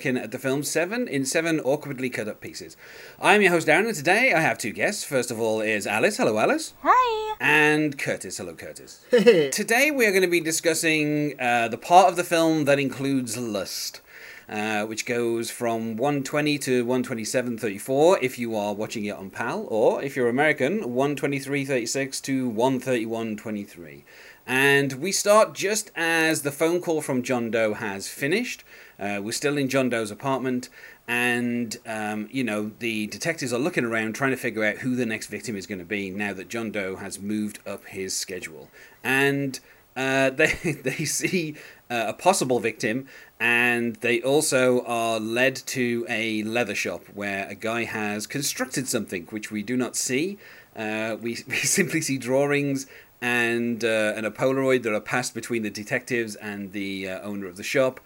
looking at the film Seven in seven awkwardly cut up pieces. I'm your host Darren, and today I have two guests. First of all is Alice. Hello, Alice. Hi. And Curtis. Hello, Curtis. today we are going to be discussing uh, the part of the film that includes lust. Uh, which goes from 120 to 127.34 if you are watching it on PAL, or if you're American, 123.36 to 131.23. And we start just as the phone call from John Doe has finished. Uh, we're still in John Doe's apartment, and um, you know the detectives are looking around trying to figure out who the next victim is going to be now that John Doe has moved up his schedule. And uh, they they see uh, a possible victim, and they also are led to a leather shop where a guy has constructed something which we do not see. Uh, we, we simply see drawings and uh, and a Polaroid that are passed between the detectives and the uh, owner of the shop.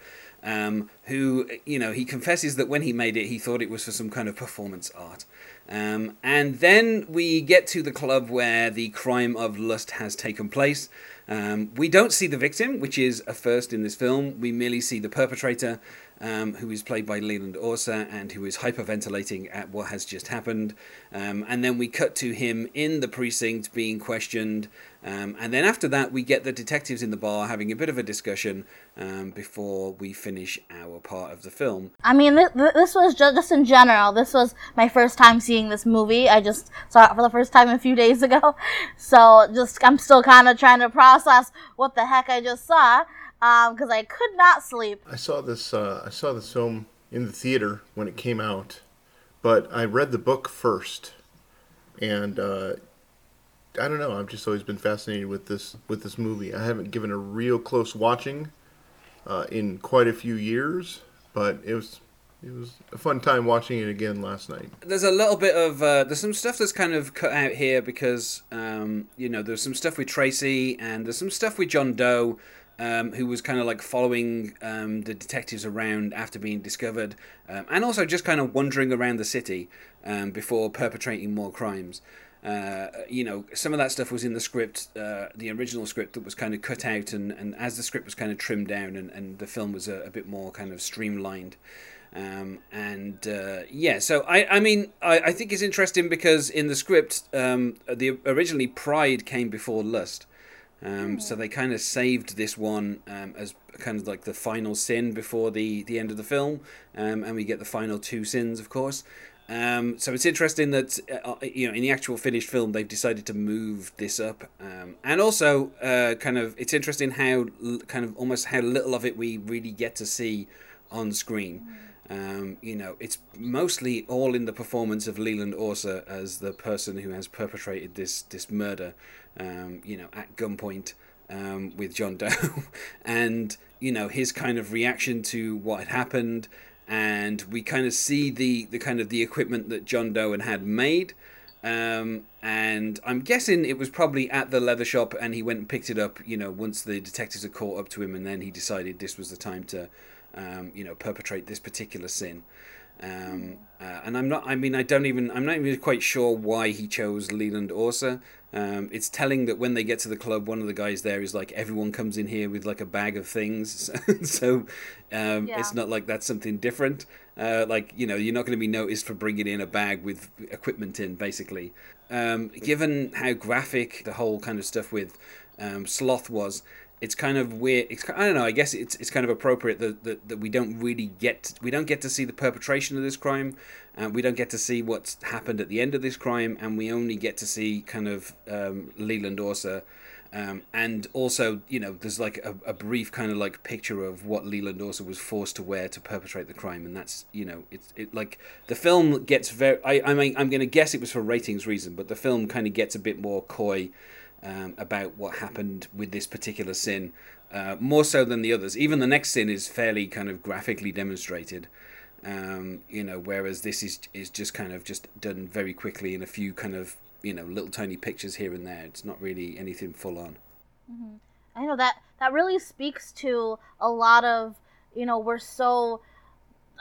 Um, who you know he confesses that when he made it he thought it was for some kind of performance art um, and then we get to the club where the crime of lust has taken place um, we don't see the victim which is a first in this film we merely see the perpetrator um, who is played by Leland Orser and who is hyperventilating at what has just happened. Um, and then we cut to him in the precinct being questioned. Um, and then after that, we get the detectives in the bar having a bit of a discussion um, before we finish our part of the film. I mean, th- th- this was just, just in general. This was my first time seeing this movie. I just saw it for the first time a few days ago. So just I'm still kind of trying to process what the heck I just saw because um, I could not sleep. I saw this. Uh, I saw this film in the theater when it came out, but I read the book first, and uh, I don't know. I've just always been fascinated with this with this movie. I haven't given a real close watching uh, in quite a few years, but it was it was a fun time watching it again last night. There's a little bit of uh, there's some stuff that's kind of cut out here because um, you know there's some stuff with Tracy and there's some stuff with John Doe um, who was kind of like following um, the detectives around after being discovered, um, and also just kind of wandering around the city um, before perpetrating more crimes. Uh, you know, some of that stuff was in the script, uh, the original script that was kind of cut out, and, and as the script was kind of trimmed down, and, and the film was a, a bit more kind of streamlined. Um, and uh, yeah, so I, I mean, I, I think it's interesting because in the script, um, the originally Pride came before Lust. Um, so they kind of saved this one um, as kind of like the final sin before the, the end of the film, um, and we get the final two sins, of course. Um, so it's interesting that uh, uh, you know in the actual finished film they've decided to move this up, um, and also uh, kind of it's interesting how kind of almost how little of it we really get to see on screen. Um, you know, it's mostly all in the performance of Leland Orser as the person who has perpetrated this this murder um, you know, at gunpoint um, with John Doe, and you know his kind of reaction to what had happened, and we kind of see the the kind of the equipment that John Doe had made. Um, and I'm guessing it was probably at the leather shop, and he went and picked it up. You know, once the detectives had caught up to him, and then he decided this was the time to, um, you know, perpetrate this particular sin. Um, uh, and I'm not. I mean, I don't even. I'm not even quite sure why he chose Leland Orser. Um, it's telling that when they get to the club, one of the guys there is like, everyone comes in here with like a bag of things. so um, yeah. it's not like that's something different. Uh, like, you know, you're not going to be noticed for bringing in a bag with equipment in, basically. Um, given how graphic the whole kind of stuff with um, Sloth was, it's kind of weird. It's, I don't know. I guess it's it's kind of appropriate that, that, that we don't really get we don't get to see the perpetration of this crime, and we don't get to see what's happened at the end of this crime, and we only get to see kind of um, Leland Orser. Um, and also, you know, there's like a, a, brief kind of like picture of what Leland Orser was forced to wear to perpetrate the crime, and that's you know, it's it like the film gets very. I I mean, I'm going to guess it was for ratings reason, but the film kind of gets a bit more coy um, about what happened with this particular sin, uh, more so than the others. Even the next sin is fairly kind of graphically demonstrated. Um, you know, whereas this is is just kind of just done very quickly in a few kind of you know little tiny pictures here and there. It's not really anything full on. Mm-hmm. I know that that really speaks to a lot of you know we're so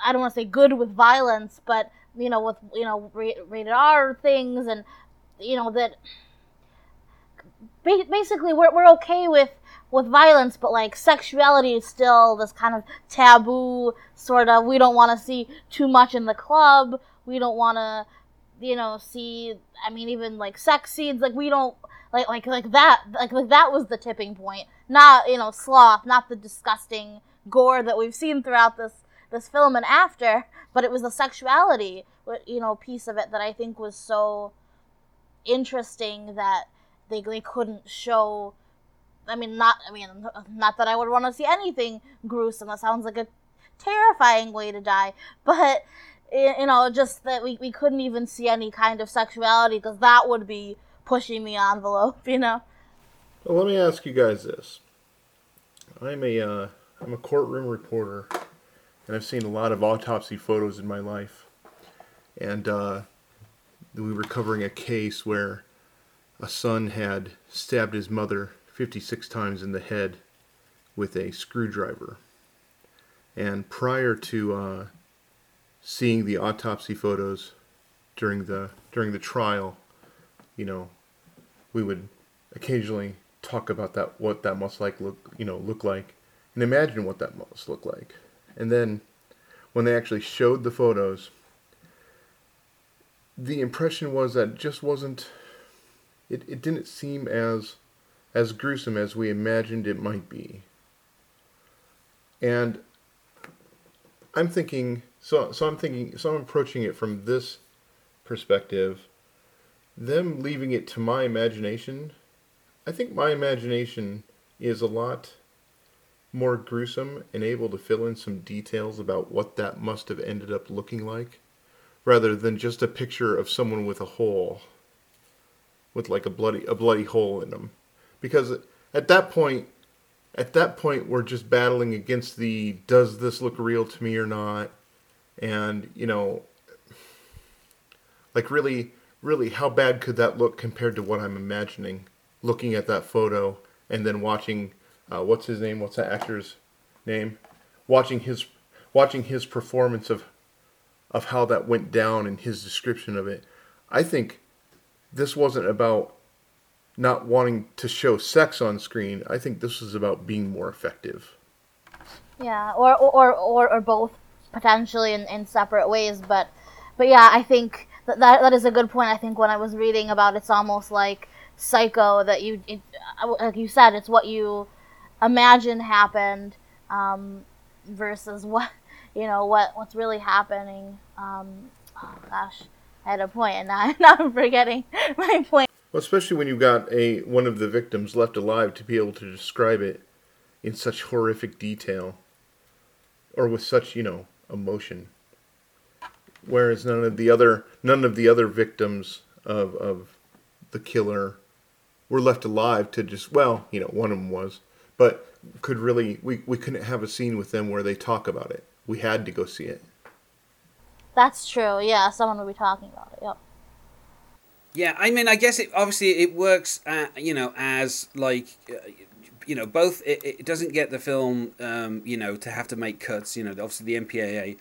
I don't want to say good with violence, but you know with you know rated R things and you know that basically we're we're okay with with violence, but like sexuality is still this kind of taboo sort of. We don't want to see too much in the club. We don't want to, you know, see. I mean, even like sex scenes. Like we don't like like like that. Like like that was the tipping point. Not you know sloth. Not the disgusting gore that we've seen throughout this this film and after. But it was the sexuality, you know, piece of it that I think was so interesting that they they couldn't show I mean, not. I mean, not that I would want to see anything gruesome. That sounds like a terrifying way to die. But you know, just that we, we couldn't even see any kind of sexuality because that would be pushing the envelope. You know. Well, let me ask you guys this. I'm a uh, I'm a courtroom reporter, and I've seen a lot of autopsy photos in my life. And uh, we were covering a case where a son had stabbed his mother 56 times in the head with a screwdriver. And prior to uh, seeing the autopsy photos during the during the trial, you know, we would occasionally talk about that what that must like look you know look like and imagine what that must look like. And then when they actually showed the photos, the impression was that just wasn't it, it didn't seem as as gruesome as we imagined it might be. And I'm thinking, so, so I'm thinking, so I'm approaching it from this perspective. Them leaving it to my imagination, I think my imagination is a lot more gruesome and able to fill in some details about what that must have ended up looking like, rather than just a picture of someone with a hole, with like a bloody a bloody hole in them because at that point at that point we're just battling against the does this look real to me or not? And you know like really really how bad could that look compared to what i'm imagining looking at that photo and then watching uh, what's his name? What's that actor's name? Watching his watching his performance of of how that went down and his description of it. I think this wasn't about not wanting to show sex on screen. I think this was about being more effective. Yeah, or or or, or both potentially in, in separate ways, but but yeah, I think that, that that is a good point. I think when I was reading about it's almost like Psycho that you it, like you said it's what you imagine happened um, versus what you know what what's really happening. Um, oh gosh, Had a point and I'm forgetting my point. Well, especially when you've got a one of the victims left alive to be able to describe it in such horrific detail or with such, you know, emotion. Whereas none of the other none of the other victims of of the killer were left alive to just well, you know, one of them was, but could really we, we couldn't have a scene with them where they talk about it. We had to go see it. That's true. Yeah, someone will be talking about it. Yep. Yeah, I mean, I guess it obviously it works, uh, you know, as like, uh, you know, both. It, it doesn't get the film, um, you know, to have to make cuts. You know, obviously the MPAA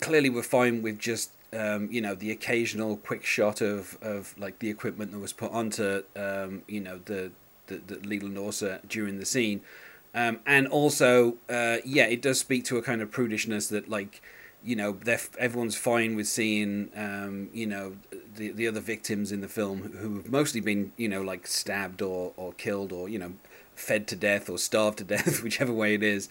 clearly were fine with just, um, you know, the occasional quick shot of, of like the equipment that was put onto, um, you know, the the, the Leland Orser during the scene, um, and also, uh, yeah, it does speak to a kind of prudishness that like you know, everyone's fine with seeing, um, you know, the the other victims in the film who have mostly been, you know, like stabbed or, or killed or you know, fed to death or starved to death, whichever way it is.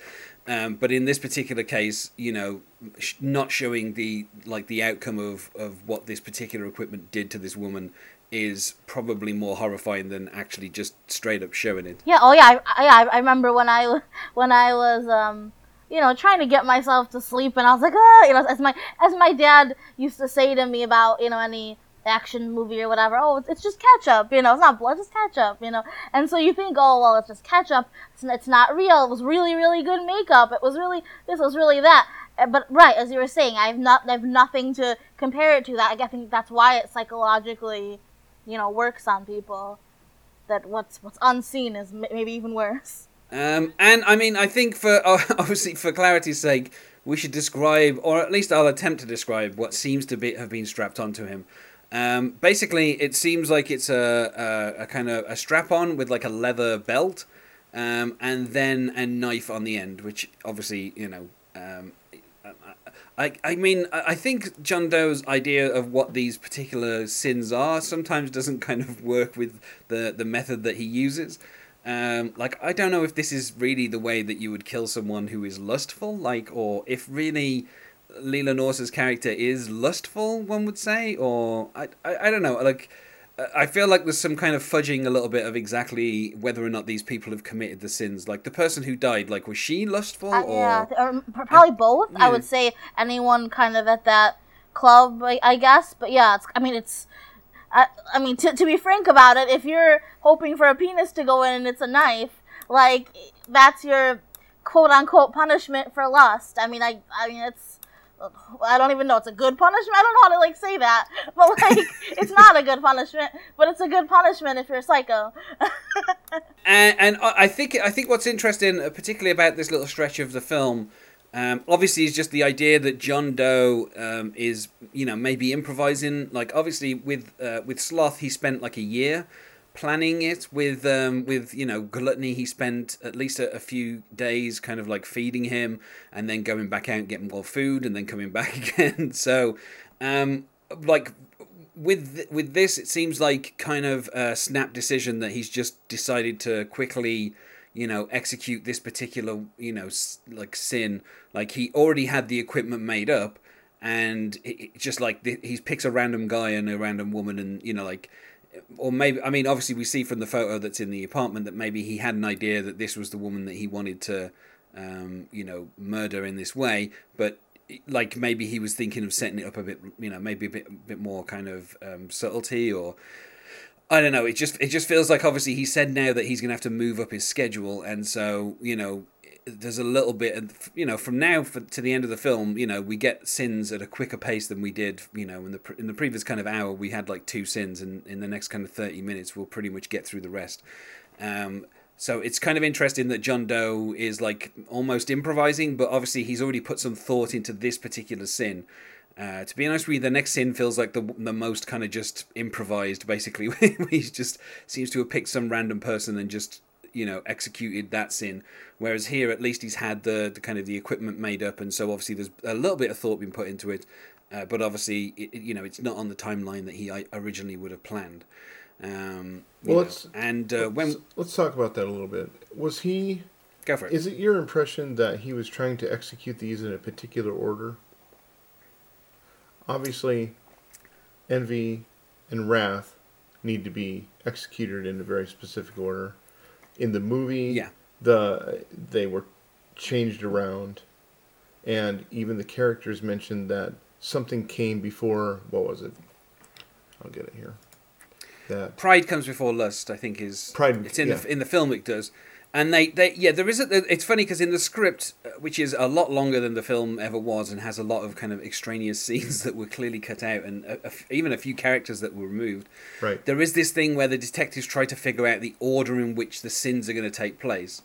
Um, but in this particular case, you know, sh- not showing the like the outcome of, of what this particular equipment did to this woman is probably more horrifying than actually just straight up showing it. Yeah. Oh yeah. I, I, I remember when I when I was um you know, trying to get myself to sleep, and I was like, ah, you know, as my as my dad used to say to me about you know any action movie or whatever, oh, it's just ketchup, you know, it's not blood, it's ketchup, you know, and so you think, oh, well, it's just ketchup, it's, it's not real, it was really, really good makeup, it was really this, was really that, eh, but right, as you were saying, I've not, I've nothing to compare it to that. I think that's why it psychologically, you know, works on people. That what's what's unseen is maybe even worse. Um, and I mean, I think for obviously for clarity's sake, we should describe, or at least I'll attempt to describe, what seems to be have been strapped onto him. Um, basically, it seems like it's a, a, a kind of a strap on with like a leather belt, um, and then a knife on the end, which obviously you know. Um, I, I mean, I think John Doe's idea of what these particular sins are sometimes doesn't kind of work with the, the method that he uses. Um, like, I don't know if this is really the way that you would kill someone who is lustful, like, or if really Leland Orser's character is lustful, one would say, or I, I, I don't know, like I feel like there's some kind of fudging a little bit of exactly whether or not these people have committed the sins. Like the person who died, like was she lustful uh, or yeah, or probably both. Yeah. I would say anyone kind of at that club, I, I guess. But yeah, it's. I mean, it's. I, I mean, to to be frank about it, if you're hoping for a penis to go in and it's a knife, like that's your quote unquote punishment for lust. I mean, I I mean it's I don't even know. It's a good punishment. I don't know how to like say that, but like it's not a good punishment, but it's a good punishment if you're a psycho. and, and I think I think what's interesting, uh, particularly about this little stretch of the film, um, obviously it's just the idea that John Doe um, is you know maybe improvising. Like obviously with uh, with Sloth, he spent like a year planning it with um, with you know gluttony he spent at least a, a, few days kind of like feeding him and then going back out and getting more food and then coming back again so um, like with with this it seems like kind of a snap decision that he's just decided to quickly you know execute this particular you know like sin. Like he already had the equipment made up and it, it just like he picks a random guy and a random woman and you know like or maybe I mean obviously we see from the photo that's in the apartment that maybe he had an idea that this was the woman that he wanted to um, you know murder in this way but like maybe he was thinking of setting it up a bit you know maybe a bit bit more kind of um, subtlety or I don't know it just it just feels like obviously he said now that he's going to have to move up his schedule and so you know there's a little bit, of, you know, from now for, to the end of the film, you know, we get sins at a quicker pace than we did, you know, in the in the previous kind of hour we had like two sins, and in the next kind of thirty minutes we'll pretty much get through the rest. Um, so it's kind of interesting that John Doe is like almost improvising, but obviously he's already put some thought into this particular sin. Uh, to be honest with you, the next sin feels like the the most kind of just improvised. Basically, he just seems to have picked some random person and just you know executed that sin whereas here at least he's had the, the kind of the equipment made up and so obviously there's a little bit of thought being put into it uh, but obviously it, you know it's not on the timeline that he originally would have planned. Um, well let's and uh, let's, when let's talk about that a little bit. Was he go for it. Is it your impression that he was trying to execute these in a particular order obviously envy and wrath need to be executed in a very specific order in the movie. Yeah. The they were changed around, and even the characters mentioned that something came before. What was it? I'll get it here. That pride comes before lust. I think is pride. It's in yeah. the in the film. It does and they, they yeah there is a, it's funny because in the script uh, which is a lot longer than the film ever was and has a lot of kind of extraneous scenes that were clearly cut out and a, a, even a few characters that were removed right. there is this thing where the detectives try to figure out the order in which the sins are going to take place.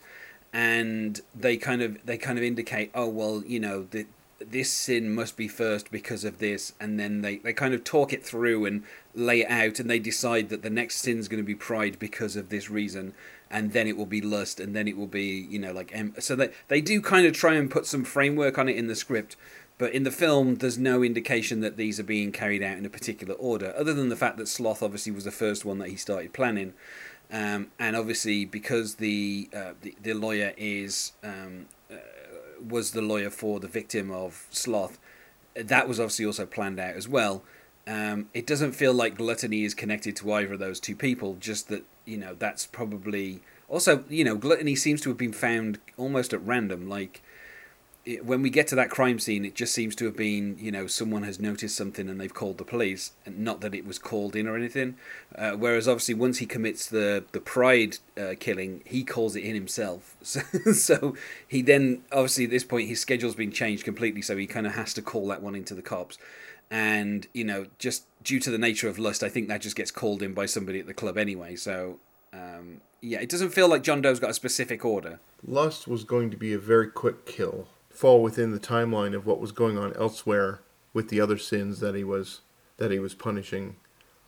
And they kind of they kind of indicate oh well you know the this sin must be first because of this and then they, they kind of talk it through and lay it out and they decide that the next sin is going to be pride because of this reason and then it will be lust and then it will be you know like so they, they do kind of try and put some framework on it in the script but in the film there's no indication that these are being carried out in a particular order other than the fact that sloth obviously was the first one that he started planning. Um, and obviously because the, uh, the, the lawyer is um, uh, was the lawyer for the victim of sloth that was obviously also planned out as well um, it doesn't feel like gluttony is connected to either of those two people. Just that you know that's probably also you know gluttony seems to have been found almost at random. Like it, when we get to that crime scene, it just seems to have been you know someone has noticed something and they've called the police, and not that it was called in or anything. Uh, whereas obviously once he commits the the pride uh, killing, he calls it in himself. So, so he then obviously at this point his schedule's been changed completely, so he kind of has to call that one into the cops and you know just due to the nature of lust i think that just gets called in by somebody at the club anyway so um, yeah it doesn't feel like john doe's got a specific order lust was going to be a very quick kill fall within the timeline of what was going on elsewhere with the other sins that he was that he was punishing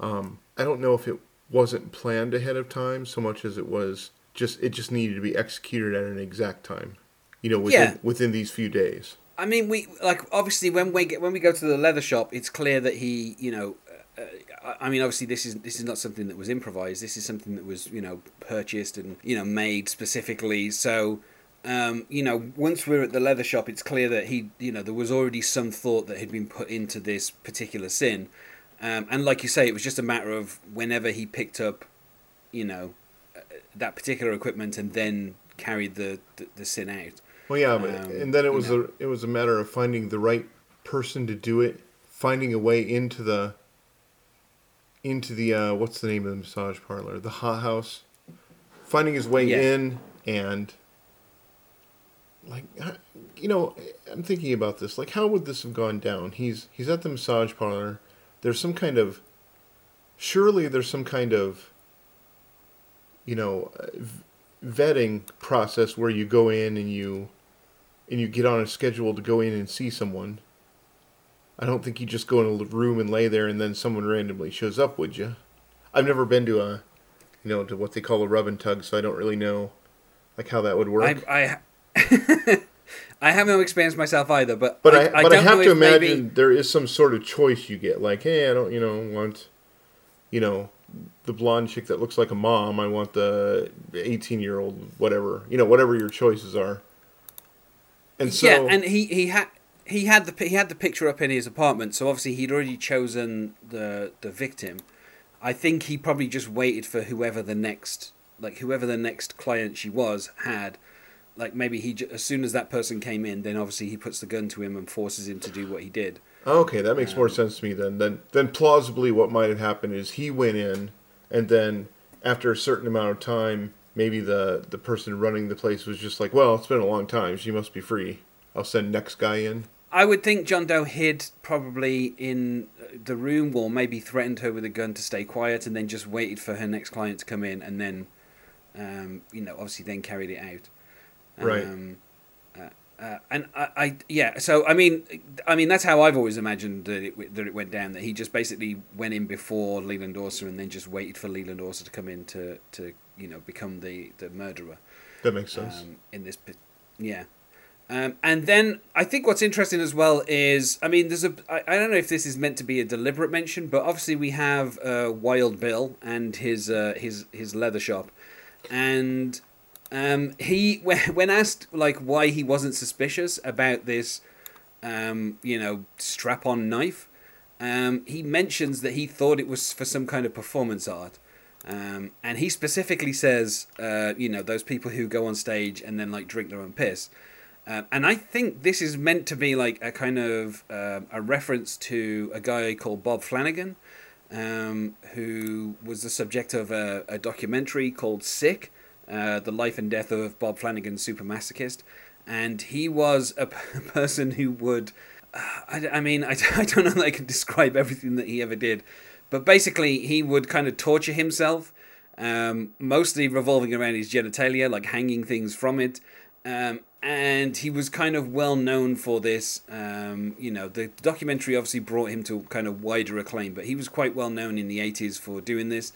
um, i don't know if it wasn't planned ahead of time so much as it was just it just needed to be executed at an exact time. You know, within Yeah. within these few days. I mean, we like obviously when we get when we go to the leather shop, it's clear that he, you know, uh, I I mean, obviously this is this is not something that was improvised. This is something that was you know purchased and you know made specifically. So, um, you know, once we're at the leather shop, it's clear that he, you know, there was already some thought that had been put into this particular sin, um, and like you say, it was just a matter of whenever he picked up, you know, uh, that particular equipment and then carried the the, the sin out. Well, yeah, but, Um, and then it was you a it was a matter of finding the right person to do it, finding a way into the into the uh, what's the name of the massage parlor, the hot house, finding his way Yeah. in and like you know, I'm thinking about this. Like, how would this have gone down? He's he's at the massage parlor. There's some kind of surely there's some kind of you know uh, vetting process where you go in and you and you get on a schedule to go in and see someone. I don't think you just go in a room and lay there and then someone randomly shows up, would you? I've never been to a, you know, to what they call a rub and tug, so I don't really know, like how that would work. I I, I have no experience myself either, but but I, but I, don't have to if maybe- imagine there is some sort of choice you get. Like, hey, I don't, you know, want, you know, the blonde chick that looks like a mom. I want the eighteen-year-old, whatever, you know, whatever your choices are. And so, yeah, and he he had he had the he had the picture up in his apartment, so obviously he'd already chosen the the victim. I think he probably just waited for whoever the next like whoever the next client she was had. Like maybe he as soon as that person came in, then obviously he puts the gun to him and forces him to do what he did. Okay, that makes Um, more sense to me then. Then then plausibly what might have happened is he went in and then after a certain amount of time, maybe the the person running the place was just like, "Well, it's been a long time. She must be free. I'll send next guy in." I would think John Doe hid probably in the room or maybe threatened her with a gun to stay quiet and then just waited for her next client to come in and then, um, you know, obviously then carried it out. Right. Um, uh, uh, and I, I, yeah, so I mean, I mean that's how I've always imagined that it that it went down. That he just basically went in before Leland Orser and then just waited for Leland Orser to come in to, to you know become the the murderer That makes sense. um, in this. Yeah. Um, and then I think what's interesting as well is, I mean, there's a, I, I don't know if this is meant to be a deliberate mention, but obviously we have uh, Wild Bill and his uh, his his leather shop, and um, he when, asked like why he wasn't suspicious about this, um, you know, strap-on knife, um, he mentions that he thought it was for some kind of performance art. Um, and he specifically says, uh, you know, those people who go on stage and then like drink their own piss. Um, and I think this is meant to be like a kind of um a reference to a guy called Bob Flanagan, um, who was the subject of a, a documentary called Sick, uh, the life and death of Bob Flanagan, super masochist. And he was a p- person who would, uh, I, I mean, I, I don't know that I can describe everything that he ever did, but basically he would kind of torture himself, um, mostly revolving around his genitalia, like hanging things from it. Um, and he was kind of well known for this. Um, you know, the documentary obviously brought him to kind of wider acclaim, but he was quite well known in the 80s for doing this.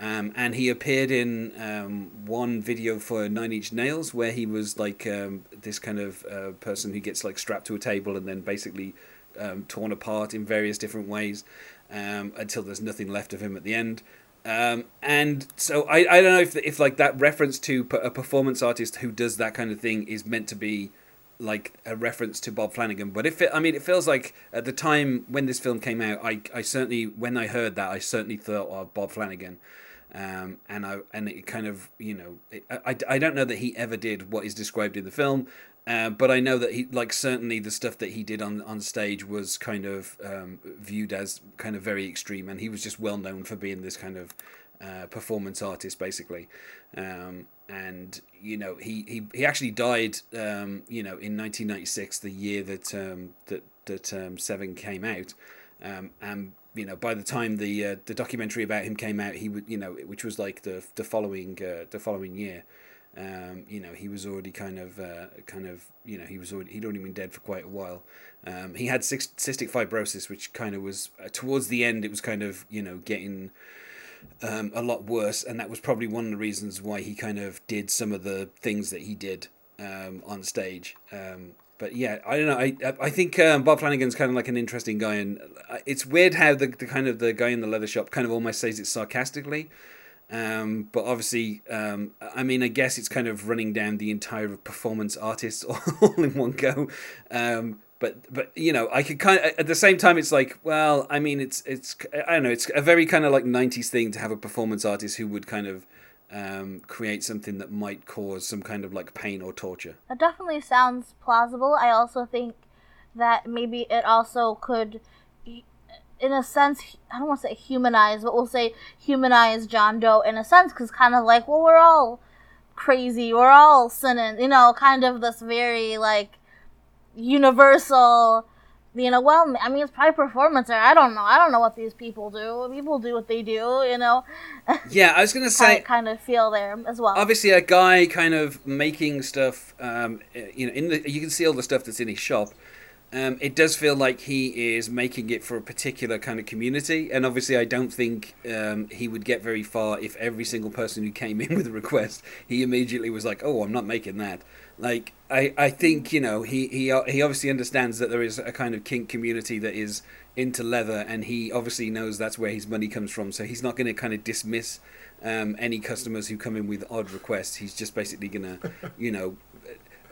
Um, and he appeared in um, one video for Nine Inch Nails where he was like um, this kind of uh, person who gets like strapped to a table and then basically um, torn apart in various different ways um, until there's nothing left of him at the end. Um, and so I, I don't know if if like that reference to a performance artist who does that kind of thing is meant to be like a reference to Bob Flanagan. But if it, I mean, it feels like at the time when this film came out, I, I certainly when I heard that, I certainly thought of Bob Flanagan. Um, and I and it kind of you know it, I, I don't know that he ever did what is described in the film, uh, but I know that he like certainly the stuff that he did on on stage was kind of um, viewed as kind of very extreme, and he was just well known for being this kind of uh, performance artist basically. Um, and you know he, he, he actually died um, you know in 1996 the year that um, that that um, Seven came out um, and you know by the time the uh, the documentary about him came out he would you know which was like the the following uh, the following year um, you know he was already kind of uh, kind of you know he was already he'd already been dead for quite a while um, he had cyst- cystic fibrosis which kind of was uh, towards the end it was kind of you know getting um, a lot worse, and that was probably one of the reasons why he kind of did some of the things that he did um, on stage. But yeah, I don't know. I I think um, Bob Flanagan's kind of like an interesting guy, and uh, it's weird how the, the kind of the guy in the leather shop kind of almost says it sarcastically. Um, but obviously, um, I mean, I guess it's kind of running down the entire performance artists all in one go. Um, but but you know, I could kind of at the same time, it's like, well, I mean, it's it's I don't know, it's a very kind of like '90s thing to have a performance artist who would kind of um, create something that might cause some kind of like pain or torture. That definitely sounds plausible. I also think that maybe it also could, in a sense, I don't want to say humanize, but we'll say humanize John Doe in a sense, because kind of like, well, we're all crazy, we're all sinning, you know, kind of this very like universal you know, well, I mean, it's probably performance art. I don't know. I don't know what these people do. People do what they do, you know. Yeah, I was gonna say, I kind of feel there as well. Obviously, a guy kind of making stuff. Um, you know, in the you can see all the stuff that's in his shop. Um, it does feel like he is making it for a particular kind of community, and obviously, I don't think um, he would get very far if every single person who came in with a request, he immediately was like, "Oh, I'm not making that." Like, I, I think you know he, he he obviously understands that there is a kind of kink community that is into leather, and he obviously knows that's where his money comes from. So he's not going to kind of dismiss um, any customers who come in with odd requests. He's just basically going to, you know,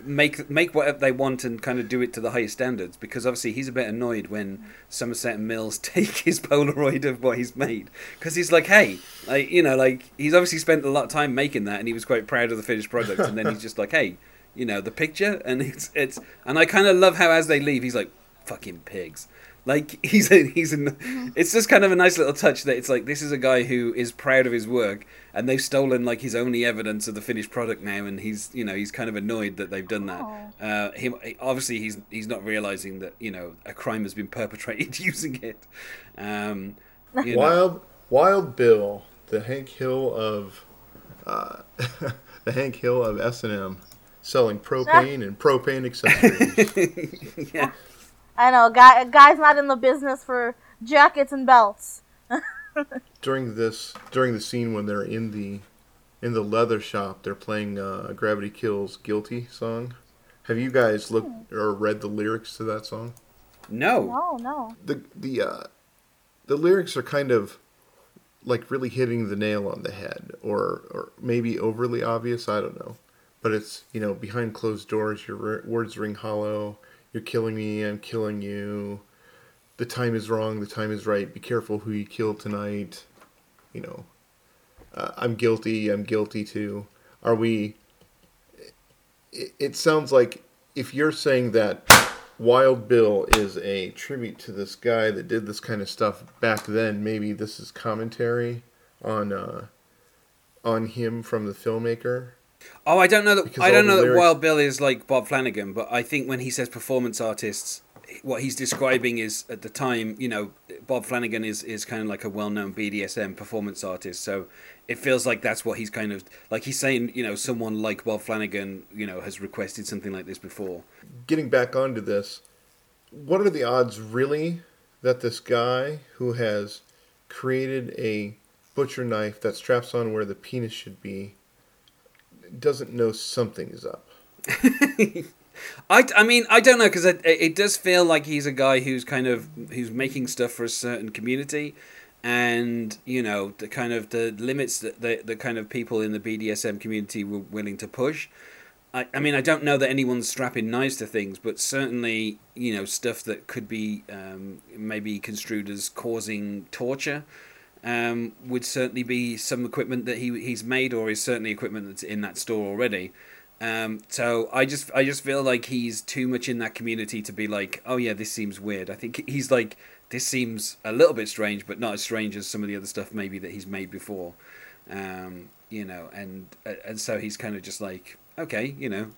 make make whatever they want and kind of do it to the highest standards. Because obviously he's a bit annoyed when Somerset and Mills take his Polaroid of what he's made because he's like, hey, like you know, like he's obviously spent a lot of time making that, and he was quite proud of the finished product, and then he's just like, hey you know the picture and it's it's and I kind of love how as they leave he's like fucking pigs like he's a, he's a, mm-hmm. it's just kind of a nice little touch that it's like this is a guy who is proud of his work and they've stolen like his only evidence of the finished product now and he's you know he's kind of annoyed that they've done that oh. uh, him obviously he's he's not realizing that you know a crime has been perpetrated using it um, wild know. wild bill the hank hill of uh, the hank hill of s&m selling propane and propane accessories. yeah. I know, guy, guy's not in the business for jackets and belts. during this, during the scene when they're in the, in the leather shop, they're playing uh, Gravity Kills "Guilty" song. Have you guys looked hmm. or read the lyrics to that song? No. No, no. The the uh, the lyrics are kind of like really hitting the nail on the head, or or maybe overly obvious. I don't know but it's you know behind closed doors your words ring hollow you're killing me i'm killing you. The time is wrong the time is right be careful who you kill tonight you know. Uh, i'm guilty i'm guilty too. Are we it, it sounds like if you're saying that wild bill is a tribute to this guy that did this kind of stuff back then maybe this is commentary on uh on him from the filmmaker Oh, I don't know that. I don't know lyrics... that Wild Bill is like Bob Flanagan, but I think when he says performance artists, what he's describing is at the time, you know, Bob Flanagan is is kind of like a well-known BDSM performance artist, so it feels like that's what he's kind of like. He's saying, you know, someone like Bob Flanagan, you know, has requested something like this before. Getting back onto this, what are the odds, really, that this guy who has created a butcher knife that straps on where the penis should be doesn't know something is up. I, I mean I don't know because it, it does feel like he's a guy who's kind of who's making stuff for a certain community, and you know the kind of the limits that the, the kind of people in the BDSM community were willing to push. I, I mean I don't know that anyone's strapping knives to things, but certainly you know stuff that could be um, maybe construed as causing torture um, would certainly be some equipment that he he's made, or is certainly equipment that's in that store already. Um, so I just I just feel like he's too much in that community to be like, oh yeah, this seems weird. I think he's like, this seems a little bit strange, but not as strange as some of the other stuff maybe that he's made before. Um, you know, and and so he's kind of just like, okay, you know,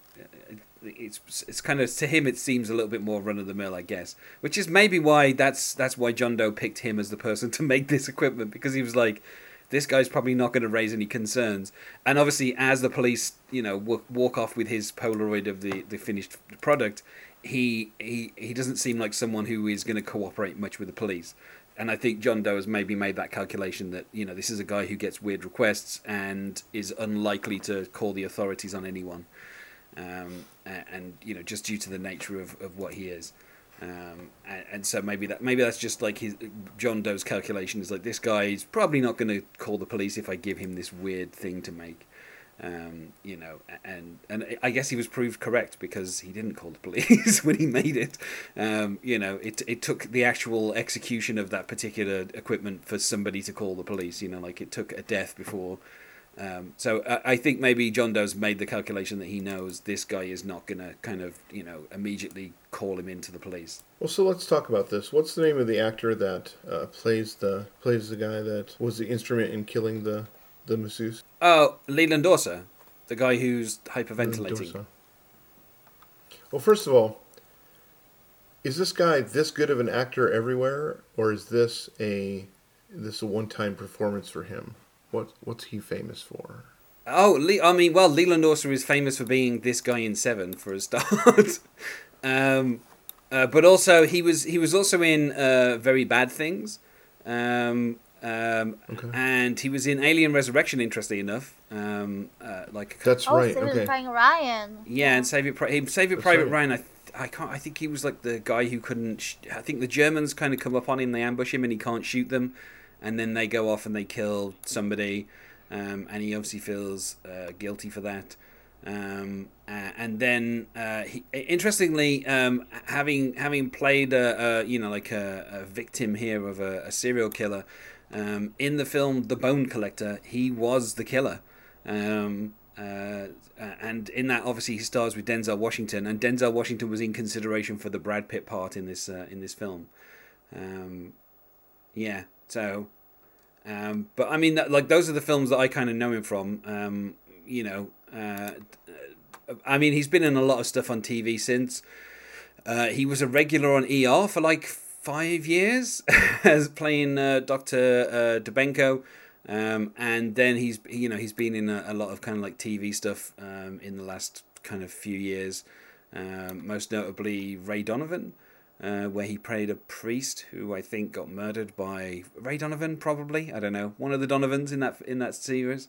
it's it's kind of to him it seems a little bit more run of the mill, I guess. Which is maybe why that's that's why John Doe picked him as the person to make this equipment because he was like, this guy's probably not going to raise any concerns. And obviously, as the police, you know, walk, walk off with his Polaroid of the the finished product, he he he doesn't seem like someone who is going to cooperate much with the police. and I think John Doe has maybe made that calculation that you know this is a guy who gets weird requests and is unlikely to call the authorities on anyone, um, and, and, you know just due to the nature of, of what he is. Um, and, and, so maybe that maybe that's just like his John Doe's calculation is like this guy is probably not going to call the police if I give him this weird thing to make. Um, you know, and and I guess he was proved correct because he didn't call the police when he made it. Um, you know, it it took the actual execution of that particular equipment for somebody to call the police. You know, like it took a death before. Um, so I, I think maybe John Doe's made the calculation that he knows this guy is not gonna kind of you know immediately call him into the police. Well, so let's talk about this. What's the name of the actor that uh, plays the plays the guy that was the instrument in killing the the masseuse? Oh, Leland Orser, the guy who's hyperventilating. Well, first of all, is this guy this good of an actor everywhere, or is this a this a one time performance for him? What what's he famous for? Oh, Le- I mean, well, Leland Orser is famous for being this guy in Seven for a start. um, uh, but also he was he was also in uh, Very Bad Things. Um, um, okay. And he was in Alien Resurrection, interestingly enough. Um, uh, like that's oh, right. Saving okay. Private Ryan. Yeah, and Saving Pri- Saving Private right. Ryan. I, th- I can't. I think he was like the guy who couldn't. Sh- I think the Germans kind of come up on him, they ambush him, and he can't shoot them, and then they go off and they kill somebody, um, and he obviously feels uh, guilty for that. Um, uh, and then, uh, he, interestingly, um, having having played a, a you know like a, a victim here of a, a serial killer, um, in the film The Bone Collector, he was the killer. Um, uh, and in that, obviously, he stars with Denzel Washington, and Denzel Washington was in consideration for the Brad Pitt part in this uh, in this film. Um, yeah, so, um, but I mean, like those are the films that I kind of know him from. Um, you know, uh, I mean, he's been in a lot of stuff on TV since. Uh, he was a regular on ER for like five years as playing uh, Doctor uh, Dubenko. Um, and then he's you know he's been in a, a lot of kind of like TV stuff um, in the last kind of few years. Um, most notably Ray Donovan, uh, where he played a priest who I think got murdered by Ray Donovan, probably. I don't know. One of the Donovans in that in that series.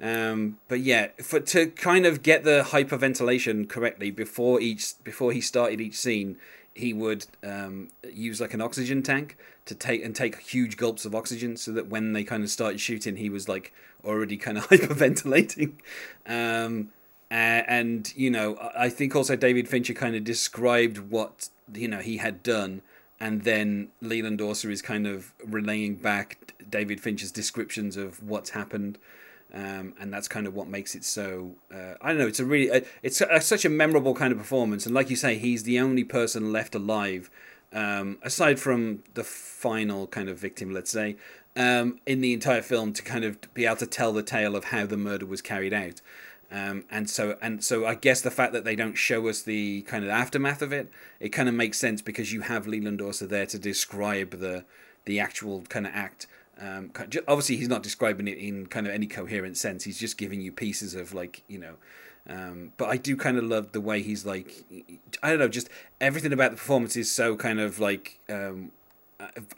Um, but yeah, for to kind of get the hyperventilation correctly before each before he started each scene, he would um, use like an oxygen tank to take and take huge gulps of oxygen so that when they kind of started shooting he was like already kind of hyperventilating. Um, and you know i think also david fincher kind of described what you know he had done and then leland orser is kind of relaying back david fincher's descriptions of what's happened um, and that's kind of what makes it so. Uh, I don't know. It's a really, uh, it's a, such a memorable kind of performance, and like you say, he's the only person left alive, um, aside from the final kind of victim, let's say, um, in the entire film to kind of be able to tell the tale of how the murder was carried out. Um, and so and so I guess the fact that they don't show us the kind of aftermath of it, it kind of makes sense because you have Leland Orser there to describe the the actual kind of act um, obviously, he's not describing it in kind of any coherent sense. He's just giving you pieces of like you know. Um, but I do kind of love the way he's like, I don't know, just everything about the performance is so kind of like, um,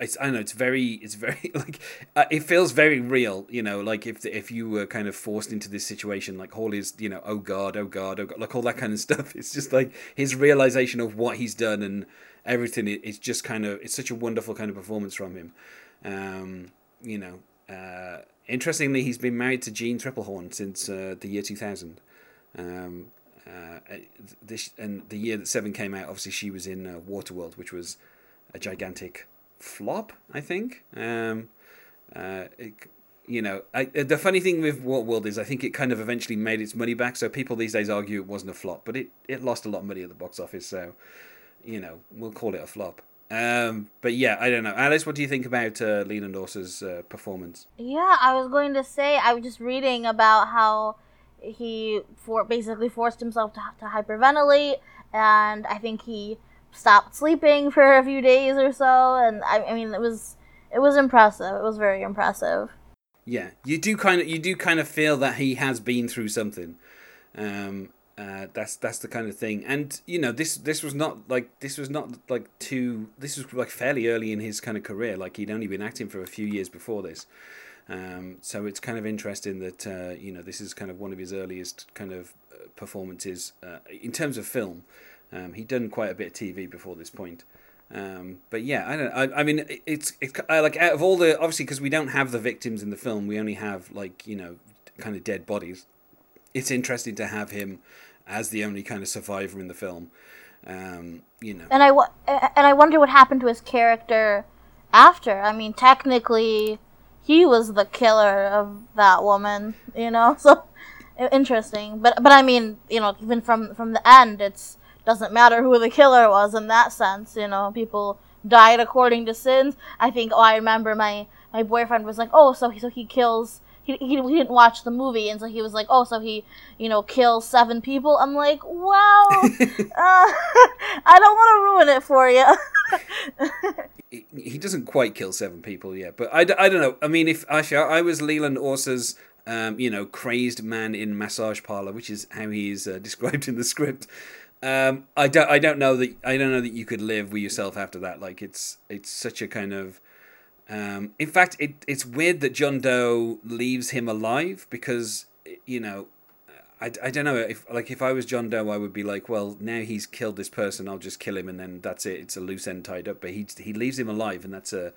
it's I don't know, it's very, it's very like, uh, it feels very real, you know, like if if you were kind of forced into this situation, like Hawley's, you know, oh god, oh god, oh god, like all that kind of stuff. It's just like his realization of what he's done and everything. It's just kind of, it's such a wonderful kind of performance from him. Um, you know, uh, interestingly, he's been married to Jeanne Tripplehorn since uh, the year 2000. Um, uh, this and the year that Seven came out, obviously she was in uh, Waterworld, which was a gigantic flop, I think. Um, uh, it, you know, I, the funny thing with Waterworld is I think it kind of eventually made its money back. So people these days argue it wasn't a flop, but it, it lost a lot of money at the box office. So, you know, we'll call it a flop. Um, but yeah, I don't know. Alice, what do you think about uh, Orser's uh, performance? Yeah, I was going to say I was just reading about how he for basically forced himself to, to hyperventilate, and I think he stopped sleeping for a few days or so. And I, I mean, it was it was impressive. It was very impressive. Yeah, you do kind of you do kind of feel that he has been through something. Um, Uh, that's that's the kind of thing, and you know this this was not like this was not like too this was like fairly early in his kind of career. Like he'd only been acting for a few years before this, um, so it's kind of interesting that uh, you know this is kind of one of his earliest kind of uh, performances uh, in terms of film. Um, he'd done quite a bit of TV before this point. Um, but yeah, I don't. I, I mean, it's it's like out of all the obviously because we don't have the victims in the film, we only have like you know kind of dead bodies. It's interesting to have him as the only kind of survivor in the film. Um, you know, And I and I wonder what happened to his character after. I mean, technically, he was the killer of that woman. You know, so interesting. But but I mean, you know, even from from the end, it's doesn't matter who the killer was in that sense. You know, people died according to sins. I think. Oh, I remember my my boyfriend was like, oh, so he so he kills. He, he, he didn't watch the movie, and so he was like, "Oh, so he, you know, kills seven people." I'm like, "Wow, uh, I don't want to ruin it for you." he, he doesn't quite kill seven people yet, but I, I don't know. I mean, if actually I was Leland Orser's, um, you know, crazed man in massage parlor, which is how he's uh, described in the script. Um, I don't, I don't know that, I don't know that you could live with yourself after that. Like it's, it's such a kind of, um, in fact, it, it's weird that John Doe leaves him alive because, you know, I, I don't know if like if I was John Doe, I would be like, well, now he's killed this person, I'll just kill him, and then that's it. It's a loose end tied up. But he he leaves him alive, and that's a.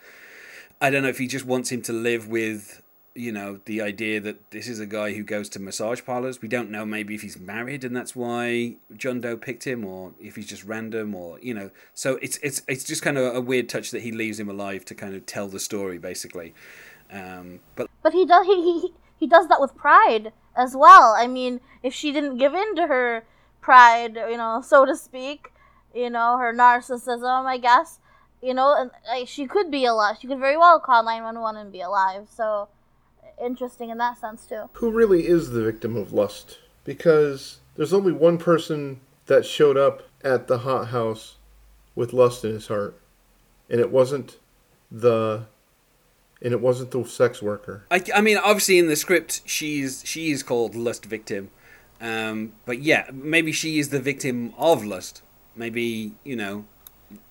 I don't know if he just wants him to live with, you know, the idea that this is a guy who goes to massage parlors. We don't know maybe if he's married, and that's why John Doe picked him, or if he's just random, or you know. So it's it's it's just kind of a weird touch that he leaves him alive to kind of tell the story, basically. Um, but But he does he, he he does that with pride as well. I mean, if she didn't give in to her pride, you know, so to speak, you know, her narcissism, I guess, you know, and like, she could be alive. She could very well call nine one one and be alive. So interesting in that sense too. Who really is the victim of lust? Because there's only one person that showed up at the hot house with lust in his heart, and it wasn't the and it wasn't the sex worker. I, I mean, obviously in the script, she's she is called lust victim, um, but yeah, maybe she is the victim of lust. Maybe you know,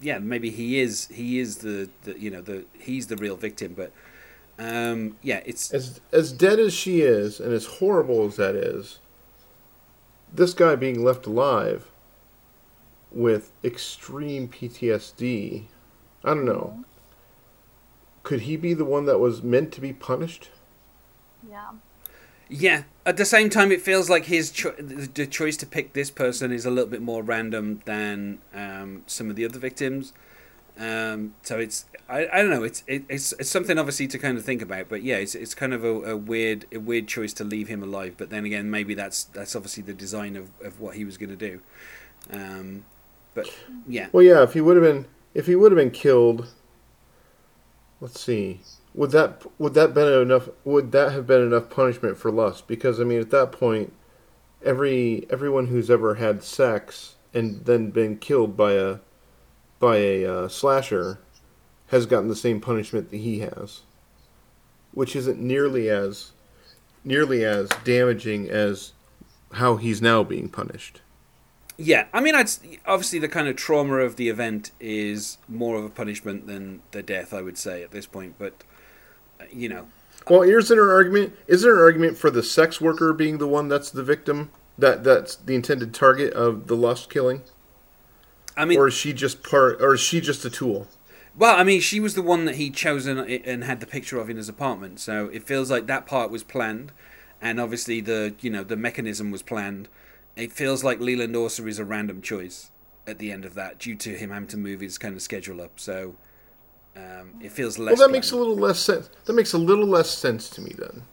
yeah, maybe he is he is the, the you know the he's the real victim. But um, yeah, it's As as dead as she is, and as horrible as that is, this guy being left alive with extreme PTSD, I don't know. Could he be the one that was meant to be punished? Yeah. yeah. At the same time, it feels like his cho- the choice to pick this person is a little bit more random than um, some of the other victims. Um, so it's I, I don't know it's it, it's it's something obviously to kind of think about but yeah it's it's kind of a, a weird a weird choice to leave him alive but then again maybe that's that's obviously the design of, of what he was going to do um, but yeah Well, yeah. If he would have been, if he would have been killed, let's see. Would that would that been enough? Would that have been enough punishment for lust? Because I mean, at that point, every everyone who's ever had sex and then been killed by a by a uh, slasher has gotten the same punishment that he has, which isn't nearly as nearly as damaging as how he's now being punished. yeah I mean I'd obviously the kind of trauma of the event is more of a punishment than the death I would say at this point but uh, you know Well, is there an argument? Is there an argument for the sex worker being the one that's the victim? That that's the intended target of the lust killing, I mean or is she just part? Or is she just a tool? Well, I mean, she was the one that he'd chosen and had the picture of in his apartment, so it feels like that part was planned, and obviously the you know the mechanism was planned. It feels like Leland Orser is a random choice at the end of that, due to him having to move his kind of schedule up. So um, it feels less. Well, that makes a little less sense. That makes a little less sense to me then.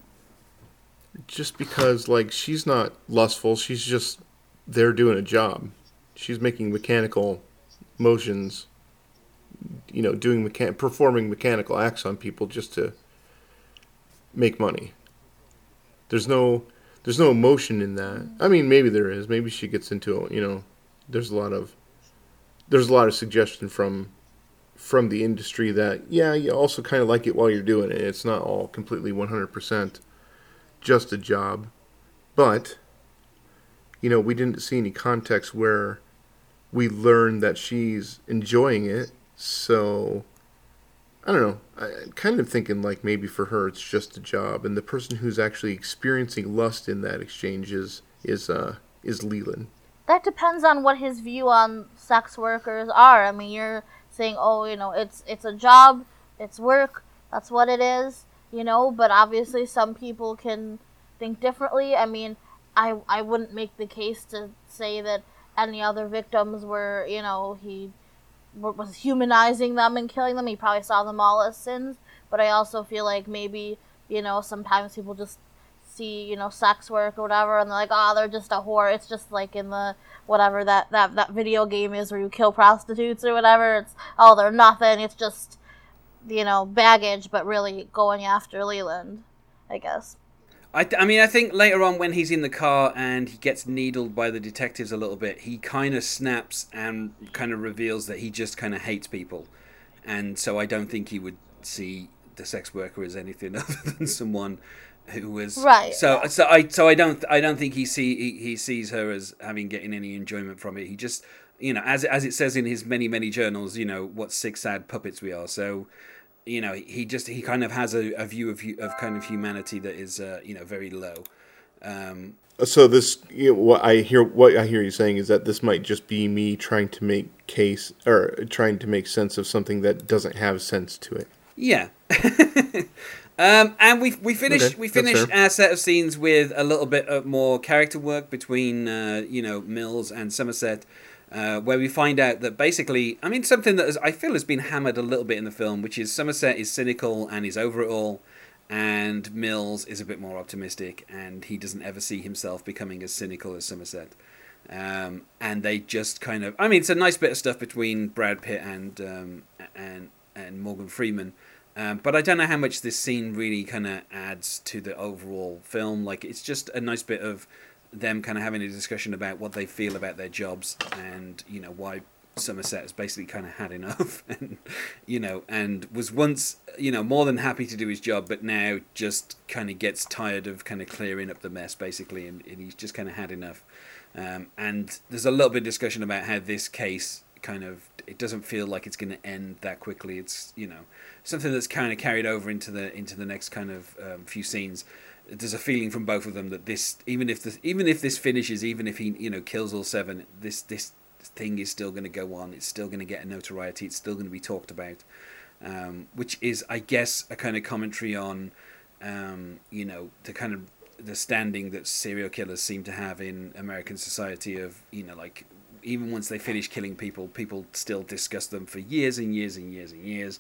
Just because, like, she's not lustful. She's just there doing a job. She's making mechanical motions. You know, doing mechan- performing mechanical acts on people just to make money. There's no there's no emotion in that. I mean, maybe there is. Maybe she gets into it. You know, there's a lot of there's a lot of suggestion from from the industry that yeah, you also kind of like it while you're doing it. It's not all completely 100% just a job, but you know, we didn't see any context where we learn that she's enjoying it. So I don't know. I, I'm kind of thinking like maybe for her it's just a job, and the person who's actually experiencing lust in that exchange is is uh is Leland. that depends on what his view on sex workers are. I mean, you're saying, oh, you know, it's it's a job, it's work, that's what it is, you know. But obviously, some people can think differently. I mean, I I wouldn't make the case to say that any other victims were, you know, he was humanizing them and killing them. He probably saw them all as sins. But I also feel like maybe, you know, sometimes people just see, you know, sex work or whatever, and they're like, oh, they're just a whore. It's just like in the whatever that, that, that video game is where you kill prostitutes or whatever. It's, oh, they're nothing. It's just, you know, baggage, but really going after Leland, I guess. I, th- I mean, I think later on when he's in the car and he gets needled by the detectives a little bit, he kind of snaps and kind of reveals that he just kind of hates people. And so I don't think he would see the sex worker as anything other than someone who was Right, So so I so I don't I don't think he see he, he sees her as having getting any enjoyment from it. He just you know as as it says in his many many journals, you know what sick sad puppets we are. So you know he just he kind of has a, a view of of kind of humanity that is uh, you know very low. Um, So this, you know, what I hear, what I hear you saying is that this might just be me trying to make case or trying to make sense of something that doesn't have sense to it. Yeah. um, and we we finished Okay, we finished our set of scenes with a little bit of more character work between uh, you know Mills and Somerset, uh, where we find out that basically, I mean, something that I feel has been hammered a little bit in the film, which is Somerset is cynical and is over it all, and Mills is a bit more optimistic, and he doesn't ever see himself becoming as cynical as Somerset. Um, and they just kind of, I mean, it's a nice bit of stuff between Brad Pitt and um, and and Morgan Freeman. Um, but I don't know how much this scene really kind of adds to the overall film. Like, it's just a nice bit of them kind of having a discussion about what they feel about their jobs and, you know, why Somerset has basically kind of had enough and, you know, and was once, you know, more than happy to do his job, but now just kind of gets tired of kind of clearing up the mess, basically, and, and he's just kind of had enough. Um, and there's a little bit of discussion about how this case kind of it doesn't feel like it's going to end that quickly. It's you know something that's kind of carried over into the into the next kind of um, few scenes. There's a feeling from both of them that this even if this even if this finishes, even if he you know kills all seven, this this thing is still going to go on. It's still going to get a notoriety. It's still going to be talked about, um, which is I guess a kind of commentary on um, you know the kind of the standing that serial killers seem to have in American society of you know like even once they finish killing people, people still discuss them for years and years and years and years,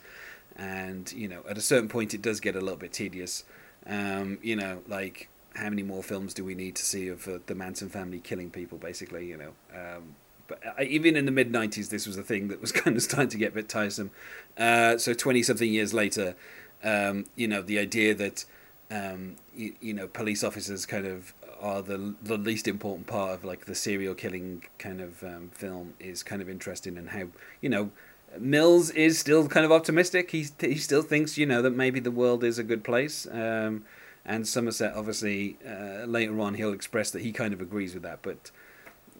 and you know at a certain point it does get a little bit tedious. Um, you know like how many more films do we need to see of uh, the Manson family killing people? Basically, you know. Um, but I, even in the mid '90s, this was a thing that was kind of starting to get a bit tiresome. Uh, so twenty something years later, um, you know, the idea that um, you, you know police officers kind of are the the least important part of like the serial killing kind of um, film is kind of interesting and how you know Mills is still kind of optimistic. He he still thinks you know that maybe the world is a good place. Um, and Somerset obviously uh, later on he'll express that he kind of agrees with that, but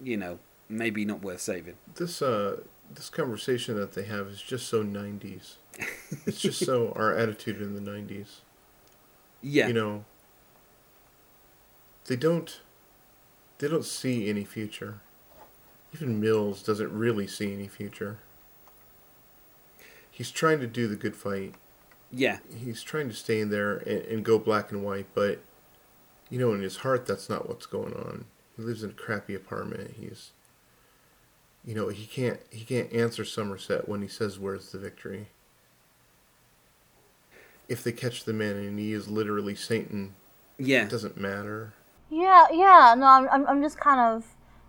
you know maybe not worth saving. This uh, this conversation that they have is just so '90s. It's just so our attitude in the '90s. Yeah, You know, they don't they don't see any future. Even Mills doesn't really see any future. He's trying to do the good fight. yeah, He's trying to stay in there and, and go black and white, but you know, in his heart, that's not what's going on. He lives in a crappy apartment. He's, you know, he can't he can't answer Somerset when he says, "Where's the victory?" If they catch the man and he is literally Satan, yeah. it doesn't matter. Yeah, yeah. No, I'm, I'm, I'm just kind of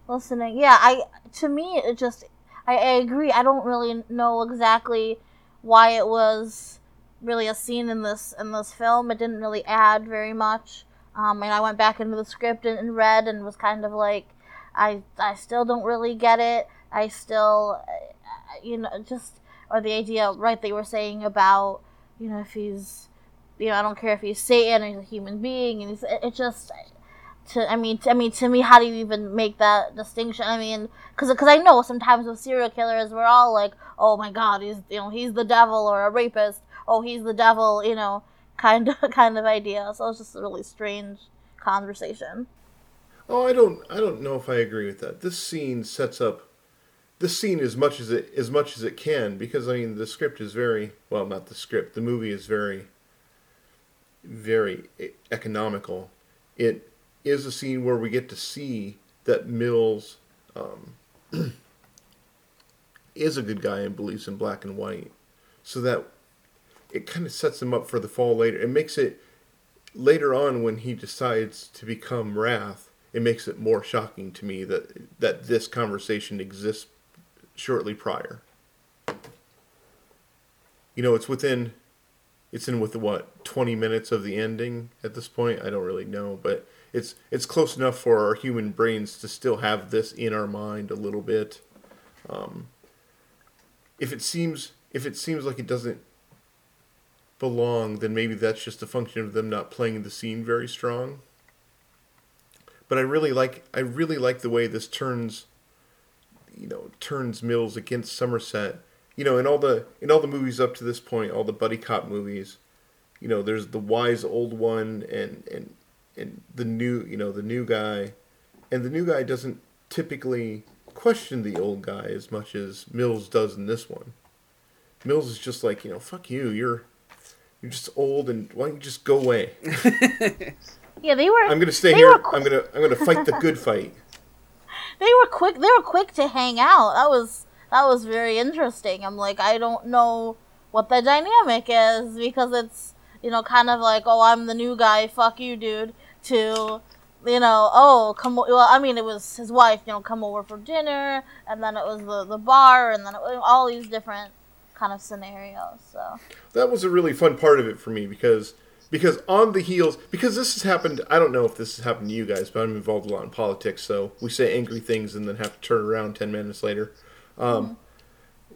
listening. Yeah, I to me it just I, I agree. I don't really know exactly why it was really a scene in this in this film. It didn't really add very much. Um, and I went back into the script and, and read and was kind of like, I I still don't really get it. I still, uh, you know, just or the idea right they were saying about you know if he's you know I don't care if he's Satan or he's a human being and he's, it, it just to I mean to, I mean to me how do you even make that distinction I mean because because I know sometimes with serial killers we're all like oh my god he's you know he's the devil or a rapist oh he's the devil you know kind of kind of idea so it's just a really strange conversation Oh, I don't I don't know if I agree with that. This scene sets up this scene as much as it as much as it can because I mean the script is very well not the script the movie is very very economical. It is a scene where we get to see that Mills um, is a good guy and believes in black and white, so that it kind of sets him up for the fall later. It makes it later on when he decides to become Wrath. It makes it more shocking to me that that this conversation exists shortly prior. You know, it's within it's in with what 20 minutes of the ending at this point i don't really know but it's it's close enough for our human brains to still have this in our mind a little bit. Um, if it seems if it seems like it doesn't belong then maybe that's just a function of them not playing the scene very strong. But i really like i really like the way this turns you know turns mills against somerset. You know, in all the in all the movies up to this point, all the buddy cop movies, you know, there's the wise old one and and and the new, you know, the new guy, and the new guy doesn't typically question the old guy as much as Mills does in this one. Mills is just like, you know, fuck you, you're you're just old, and why don't you just go away? yeah they were I'm gonna stay here. qu- I'm gonna I'm gonna fight the good fight. they were quick they were quick to hang out that was that was very interesting i'm like i don't know what the dynamic is because it's you know kind of like oh i'm the new guy fuck you dude to you know oh come well i mean it was his wife you know come over for dinner and then it was the, the bar and then it all these different kind of scenarios so. That was a really fun part of it for me because because on the heels because this has happened i don't know if this has happened to you guys but i'm involved a lot in politics so we say angry things and then have to turn around 10 minutes later. Um,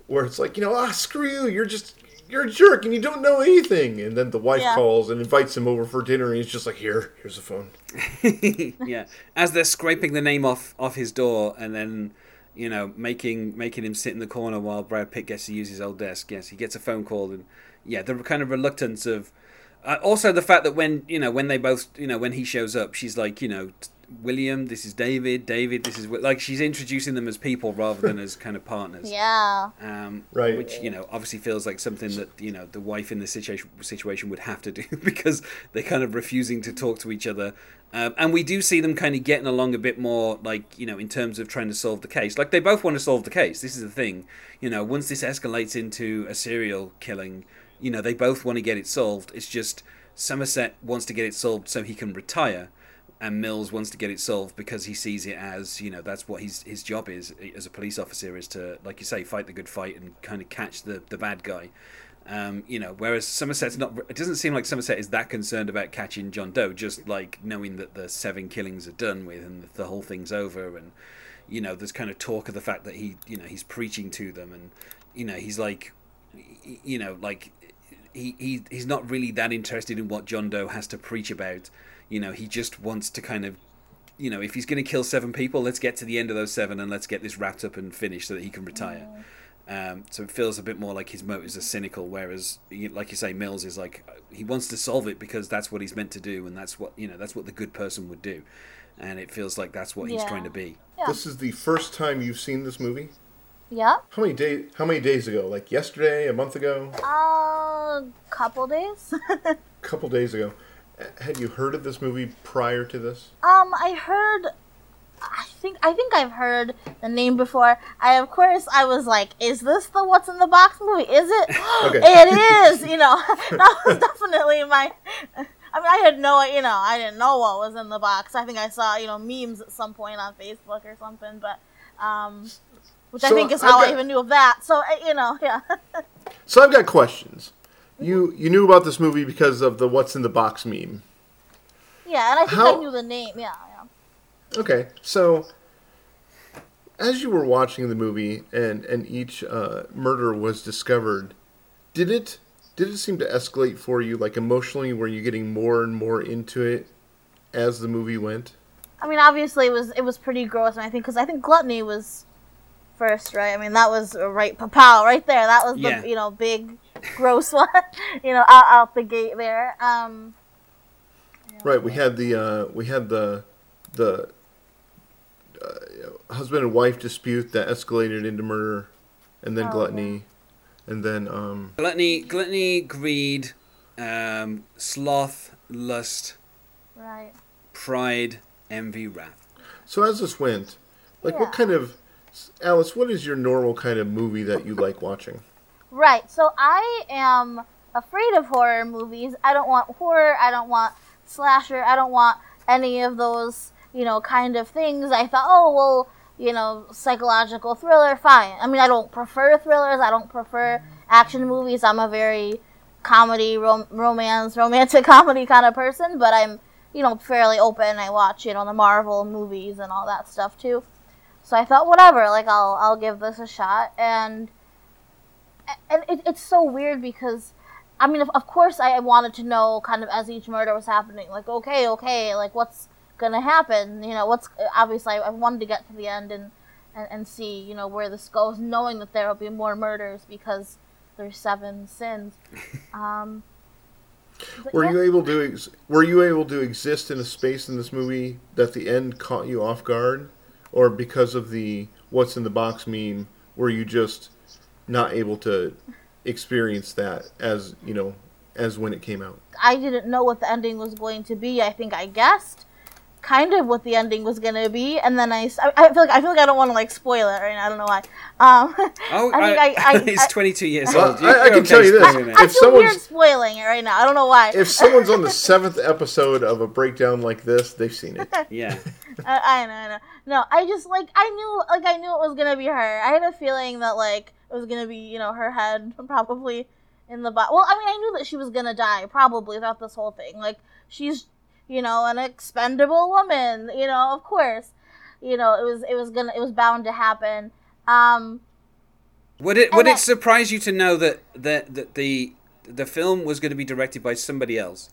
where it's like you know ah screw you you're just you're a jerk and you don't know anything and then the wife Yeah. calls and invites him over for dinner and he's just like here here's the phone yeah, as they're scraping the name off off his door, and then you know making making him sit in the corner while Brad Pitt gets to use his old desk. Yes, he gets a phone call, and yeah, the kind of reluctance of. Uh, also, the fact that when you know when they both you know when he shows up, she's like you know t- William, this is David, David, this is Wi-" like she's introducing them as people rather than as kind of partners. yeah Um, Right. Which you know obviously feels like something that you know the wife in this situation situation would have to do because they're kind of refusing to talk to each other, um, and we do see them kind of getting along a bit more, like you know, in terms of trying to solve the case. Like they both want to solve the case. This is the thing, you know. Once this escalates into a serial killing, you know, they both want to get it solved. It's just Somerset wants to get it solved so he can retire and Mills wants to get it solved because he sees it as you know that's what his his job is as a police officer is to like you say fight the good fight and kind of catch the the bad guy. Um, you know, whereas Somerset's not. It doesn't seem like Somerset is that concerned about catching John Doe, just like knowing that the seven killings are done with and the whole thing's over, and you know, there's kind of talk of the fact that he, you know, he's preaching to them, and you know, he's like, you know, like he, he he's not really that interested in what John Doe has to preach about. You know, he just wants to kind of, you know, if he's going to kill seven people, let's get to the end of those seven and let's get this wrapped up and finished so that he can retire. Um, so it feels a bit more like his motives are cynical, whereas, like you say, Mills is like he wants to solve it because that's what he's meant to do, and that's what you know, that's what the good person would do, and it feels like that's what he's trying to be. Yeah. this is the first time you've seen this movie yeah how many days how many days ago like yesterday a month ago a couple days a couple days ago Uh, had you heard of this movie prior to this Um, I heard. I think I think I've heard the name before. I of course I was like, "Is this the What's in the Box movie? Is it? Okay. It is." You know, that was definitely my. I mean, I had no, you know, I didn't know what was in the box. I think I saw, you know, memes at some point on Facebook or something, but, um, which I think is I've how I even knew of that. So, you know, yeah, So I've got questions. You you knew about this movie because of the "What's in the Box" meme. yeah, and I think How- I knew the name. Yeah, yeah. Okay, so as you were watching the movie and and each uh, murder was discovered, did it did it seem to escalate for you like emotionally? Were you getting more and more into it as the movie went? I mean, obviously it was it was pretty gross, and I think because I think gluttony was first, right? I mean, that was right, pow, right there. That was the Yeah. you know big gross one, you know, out, out the gate there. Um, Right. We had the uh, we had the the uh, husband and wife dispute that escalated into murder, and then Oh, gluttony, and then um, Gluttony, gluttony, greed, um, sloth, lust, right. pride, envy, wrath. so as this went, like what kind of Alice? What is your normal kind of movie that you like watching? Right. So I am afraid of horror movies. I don't want horror. I don't want slasher. I don't want any of those, you know, kind of things. I thought, oh, well, you know, psychological thriller, fine. I mean, I don't prefer thrillers. I don't prefer action movies. I'm a very comedy, rom- romance, romantic comedy kind of person, but I'm, you know, fairly open. I watch, you know, the Marvel movies and all that stuff too. So I thought, whatever, like I'll I'll give this a shot, and and it, it's so weird because I mean, of, of course, I wanted to know kind of as each murder was happening, like, okay, okay, like what's gonna happen? You know, what's obviously I, I wanted to get to the end and, and and see you know where this goes, knowing that there will be more murders because there's seven sins. Um, Were yeah. you able to ex- were you able to exist in a space in this movie that the end caught you off guard, or because of the "what's in the box" meme, were you just not able to experience that as you know as when it came out? I didn't know what the ending was going to be. I think I guessed kind of what the ending was going to be, and then I, s- I- I feel like I feel like I don't want to like spoil it right now. I don't know why. Um, Oh, I think I, I, he's I, 22 years Well, old. I- I You're can tell you this. spoiling it. I If feel someone's- weird spoiling it right now. I don't know why. If someone's on the seventh episode of a breakdown like this, they've seen it. yeah. I, I know, I know. No, I just like I knew, like I knew it was gonna be her. I had a feeling that like it was gonna be, you know, her head probably in the bo Well, I mean, I knew that she was gonna die probably throughout this whole thing. Like she's, you know, an expendable woman. You know, of course. You know, it was it was gonna it was bound to happen. Um, Would it would it surprise you to know that that that the the film was going to be directed by somebody else,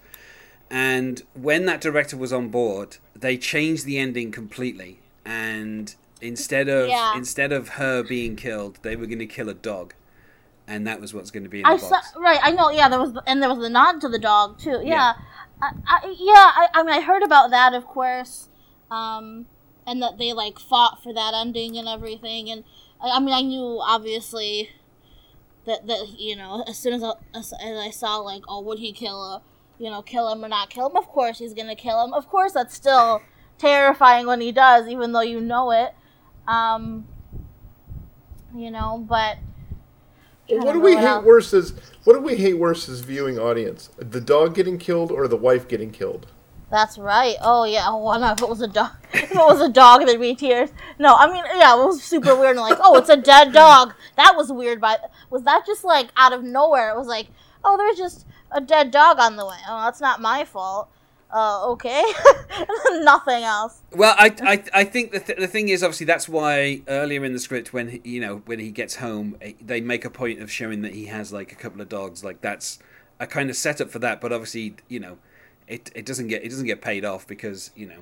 and when that director was on board, they changed the ending completely, and instead of Yeah. instead of her being killed, they were going to kill a dog, and that was what's going to be in the I box. saw right. I know. Yeah, there was, and there was the nod to the dog too. Yeah, I, I, yeah. I, I mean, I heard about that, of course, um, and that they like fought for that ending and everything. And I, I mean, I knew obviously that that you know as soon as I, as, as I saw like, oh, would he kill a, you know, kill him or not kill him? Of course he's gonna kill him. Of course that's still terrifying when he does, even though you know it. Um, you know, but. Well, what don't we what hate else. worse is what do we hate worse is viewing audience? The dog getting killed or the wife getting killed? That's right. Oh yeah. Oh, well, no, if it was a dog, if it was a dog, there'd be tears. No, I mean, yeah, it was super weird. And like, oh, it's a dead dog. That was weird. But was that just like out of nowhere? It was like, oh, there's just a dead dog on the way. Oh, that's not my fault. Uh, okay. Nothing else. Well, I, I, I think the, th- the thing is obviously that's why earlier in the script when he, you know when he gets home eh, they make a point of showing that he has like a couple of dogs like that's a kind of setup for that but obviously you know it, it doesn't get it doesn't get paid off because you know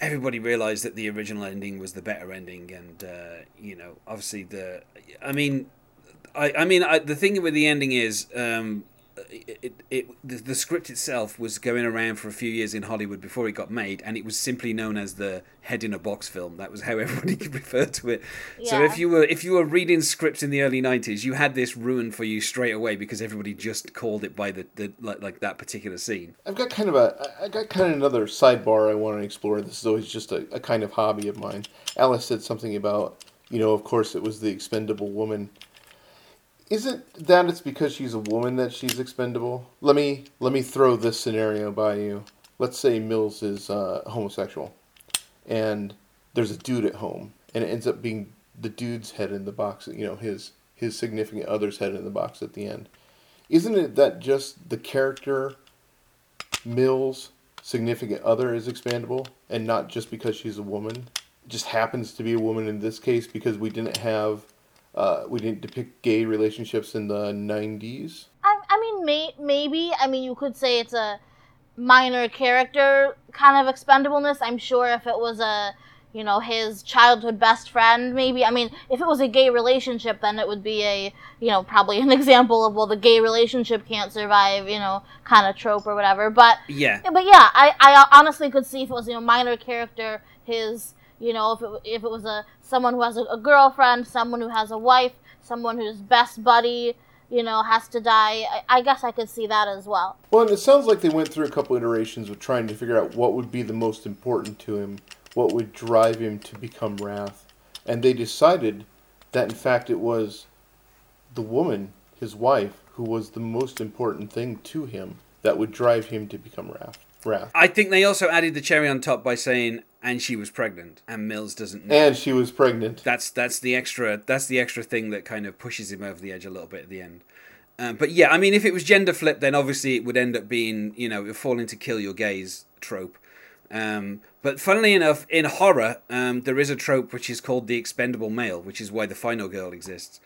everybody realized that the original ending was the better ending and uh, you know obviously the I mean I, I mean I, the thing with the ending is um, it, it, it the, the script itself was going around for a few years in Hollywood before it got made, and it was simply known as the head in a box film. That was how everybody could refer to it. So if you were if you were reading scripts in the early '90s, you had this ruined for you straight away because everybody just called it by the, the like, like that particular scene. I've got kind of a I- I got kind of another sidebar I want to explore. This is always just a, a kind of hobby of mine. Alice said something about you know, of course, it was the expendable woman. Isn't that it's because she's a woman that she's expendable? Let me let me throw this scenario by you. Let's say Mills is uh, homosexual, and there's a dude at home, and it ends up being the dude's head in the box. You know, his his significant other's head in the box at the end. Isn't it that just the character Mills' significant other is expandable, and not just because she's a woman? It just happens to be a woman in this case because we didn't have, uh, we didn't depict gay relationships in the '90s. I, I mean, may, maybe. I mean, you could say it's a minor character kind of expendableness. I'm sure if it was a you know his childhood best friend maybe i mean if it was a gay relationship then it would be a you know probably an example of well the gay relationship can't survive you know kind of trope or whatever but Yeah. but yeah i i honestly could see if it was you know minor character his you know if it, if it was a someone who has a, a girlfriend someone who has a wife someone whose best buddy you know has to die I, I guess i could see that as well Well, and it sounds like they went through a couple iterations of trying to figure out what would be the most important to him, what would drive him to become Wrath. And they decided that, in fact, it was the woman, his wife, who was the most important thing to him that would drive him to become Wrath. Wrath. I think they also added the cherry on top by saying, and she was pregnant, and Mills doesn't know. And she was pregnant. that's that's the extra that's the extra thing that kind of pushes him over the edge a little bit at the end. Um, but yeah, I mean, if it was gender flip, then obviously it would end up being you know falling to kill your gays trope. Um, but funnily enough, in horror, um, there is a trope which is called the expendable male, which is why the final girl exists.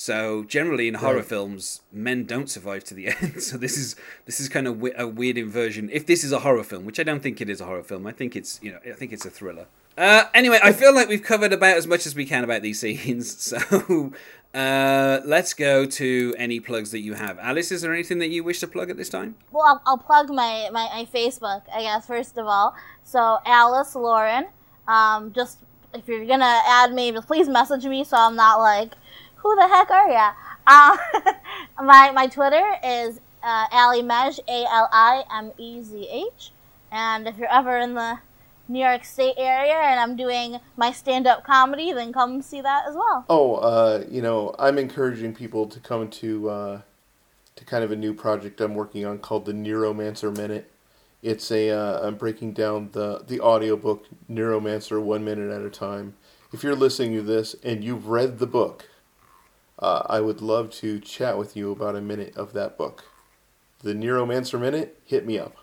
So generally in horror Right. films, men don't survive to the end. So this is this is kind of a weird inversion. If this is a horror film, which I don't think it is a horror film, I think it's you know I think it's a thriller. Uh, anyway, I feel like we've covered about as much as we can about these scenes. So uh, let's go to any plugs that you have. Alice, is there anything that you wish to plug at this time? Well, I'll, I'll plug my, my, my Facebook, I guess, first of all. So, Alice Lauren. Um, just, if you're going to add me, just please message me so I'm not like, who the heck are ya? Um, my, my Twitter is uh, Alimej, A L I M E Z H. And if you're ever in the New York State area and I'm doing my stand up comedy, then come see that as well. Oh, uh, you know, I'm encouraging people to come to uh, to kind of a new project I'm working on called the Neuromancer Minute. It's a uh, I'm breaking down the the audiobook Neuromancer one minute at a time. If you're listening to this and you've read the book, uh, I would love to chat with you about a minute of that book. The Neuromancer Minute, hit me up.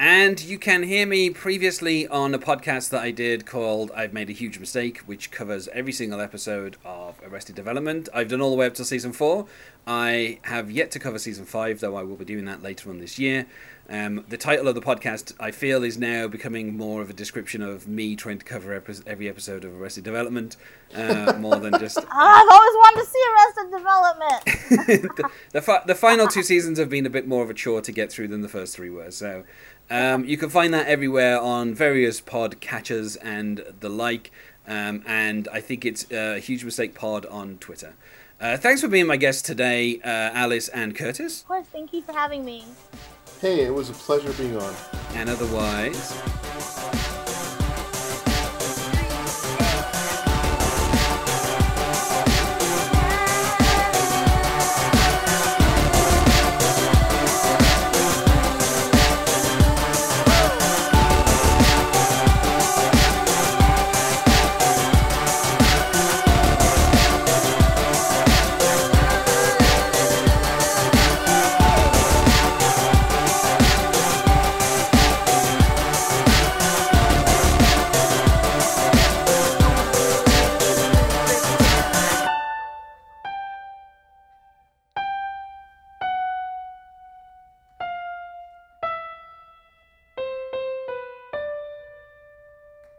And you can hear me previously on a podcast that I did called I've Made a Huge Mistake, which covers every single episode of Arrested Development. I've done all the way up to season four. I have yet to cover season five, though I will be doing that later on this year. Um, the title of the podcast, I feel, is now becoming more of a description of me trying to cover every episode of Arrested Development, uh, more than just I've always wanted to see Arrested Development. the, the, fi- the final two seasons have been a bit more of a chore to get through than the first three were. So um, you can find that everywhere on various pod catchers and the like. Um, and I think it's uh, a huge mistake pod on Twitter. Uh, thanks for being my guest today, uh, Alice and Curtis. of course, thank you for having me. Hey, it was a pleasure being on. And otherwise.